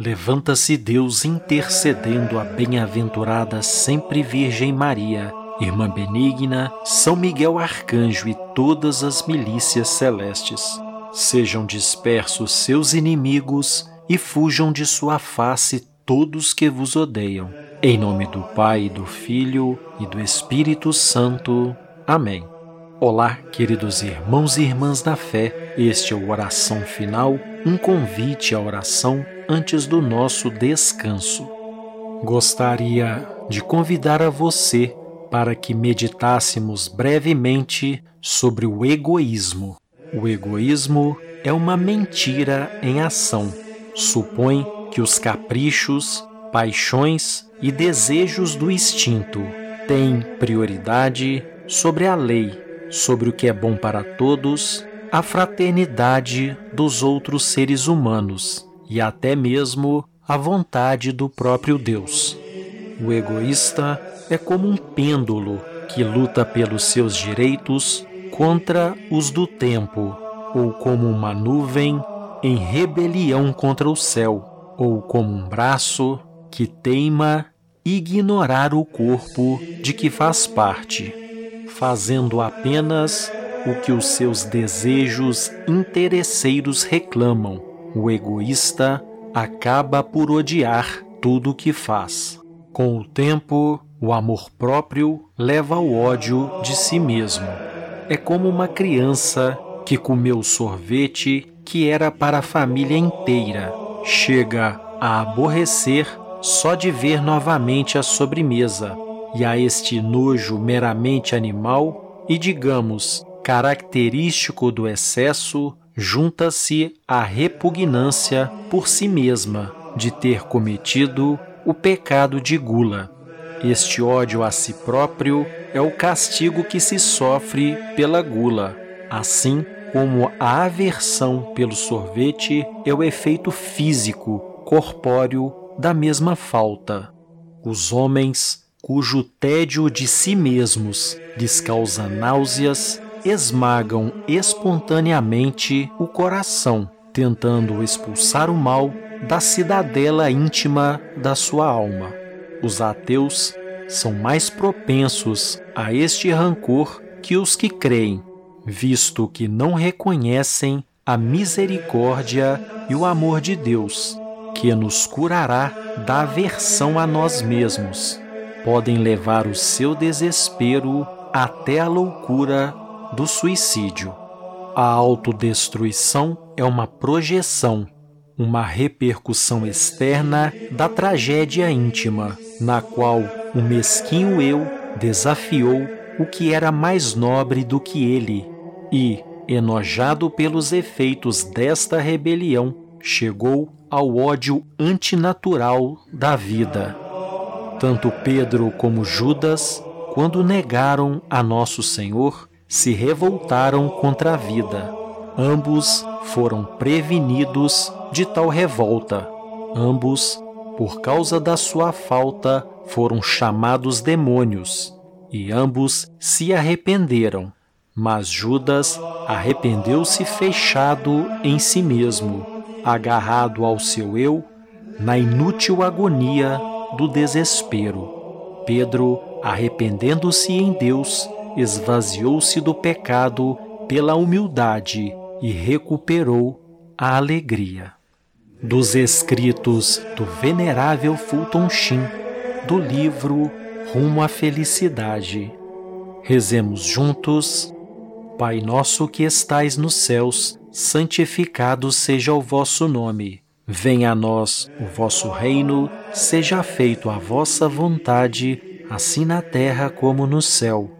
Levanta-se Deus intercedendo a bem-aventurada sempre Virgem Maria, Irmã Benigna, São Miguel Arcanjo e todas as milícias celestes. Sejam dispersos seus inimigos e fujam de sua face todos que vos odeiam. Em nome do Pai, do Filho e do Espírito Santo. Amém. Olá, queridos irmãos e irmãs da fé. Este é o Oração Final, um convite à oração antes do nosso descanso. Gostaria de convidar a você para que meditássemos brevemente sobre o egoísmo. O egoísmo é uma mentira em ação. Supõe que os caprichos, paixões e desejos do instinto têm prioridade sobre a lei, sobre o que é bom para todos, a fraternidade dos outros seres humanos e até mesmo a vontade do próprio Deus. O egoísta é como um pêndulo que luta pelos seus direitos contra os do tempo, ou como uma nuvem em rebelião contra o céu, ou como um braço que teima ignorar o corpo de que faz parte, fazendo apenas o que os seus desejos interesseiros reclamam o egoísta acaba por odiar tudo o que faz. Com o tempo, o amor próprio leva ao ódio de si mesmo. É como uma criança que comeu sorvete que era para a família inteira. Chega a aborrecer só de ver novamente a sobremesa, e a este nojo meramente animal e, digamos, característico do excesso, junta-se a repugnância por si mesma de ter cometido o pecado de gula. Este ódio a si próprio é o castigo que se sofre pela gula, assim como a aversão pelo sorvete é o efeito físico, corpóreo da mesma falta. Os homens cujo tédio de si mesmos lhes causa náuseas esmagam espontaneamente o coração, tentando expulsar o mal da cidadela íntima da sua alma. Os ateus são mais propensos a este rancor que os que creem, visto que não reconhecem a misericórdia e o amor de Deus, que nos curará da aversão a nós mesmos. Podem levar o seu desespero até a loucura do suicídio. A autodestruição é uma projeção, uma repercussão externa da tragédia íntima, na qual o mesquinho eu desafiou o que era mais nobre do que ele e, enojado pelos efeitos desta rebelião, chegou ao ódio antinatural da vida. Tanto Pedro como Judas, quando negaram a Nosso Senhor, se revoltaram contra a vida. Ambos foram prevenidos de tal revolta. Ambos, por causa da sua falta, foram chamados demônios, e ambos se arrependeram. Mas Judas arrependeu-se fechado em si mesmo, agarrado ao seu eu, na inútil agonia do desespero. Pedro, arrependendo-se em Deus, esvaziou-se do pecado pela humildade e recuperou a alegria. Dos escritos do Venerável Fulton Sheen, do livro Rumo à Felicidade. Rezemos juntos. Pai nosso que estais nos céus, santificado seja o vosso nome. Venha a nós o vosso reino, seja feito a vossa vontade, assim na terra como no céu.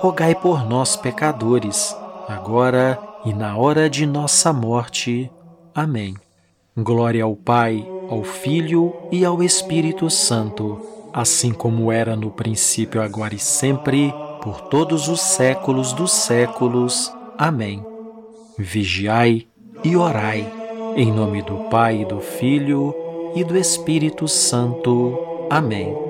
rogai por nós, pecadores, agora e na hora de nossa morte. Amém. Glória ao Pai, ao Filho e ao Espírito Santo, assim como era no princípio, agora e sempre, por todos os séculos dos séculos. Amém. Vigiai e orai, em nome do Pai, do Filho e do Espírito Santo. Amém.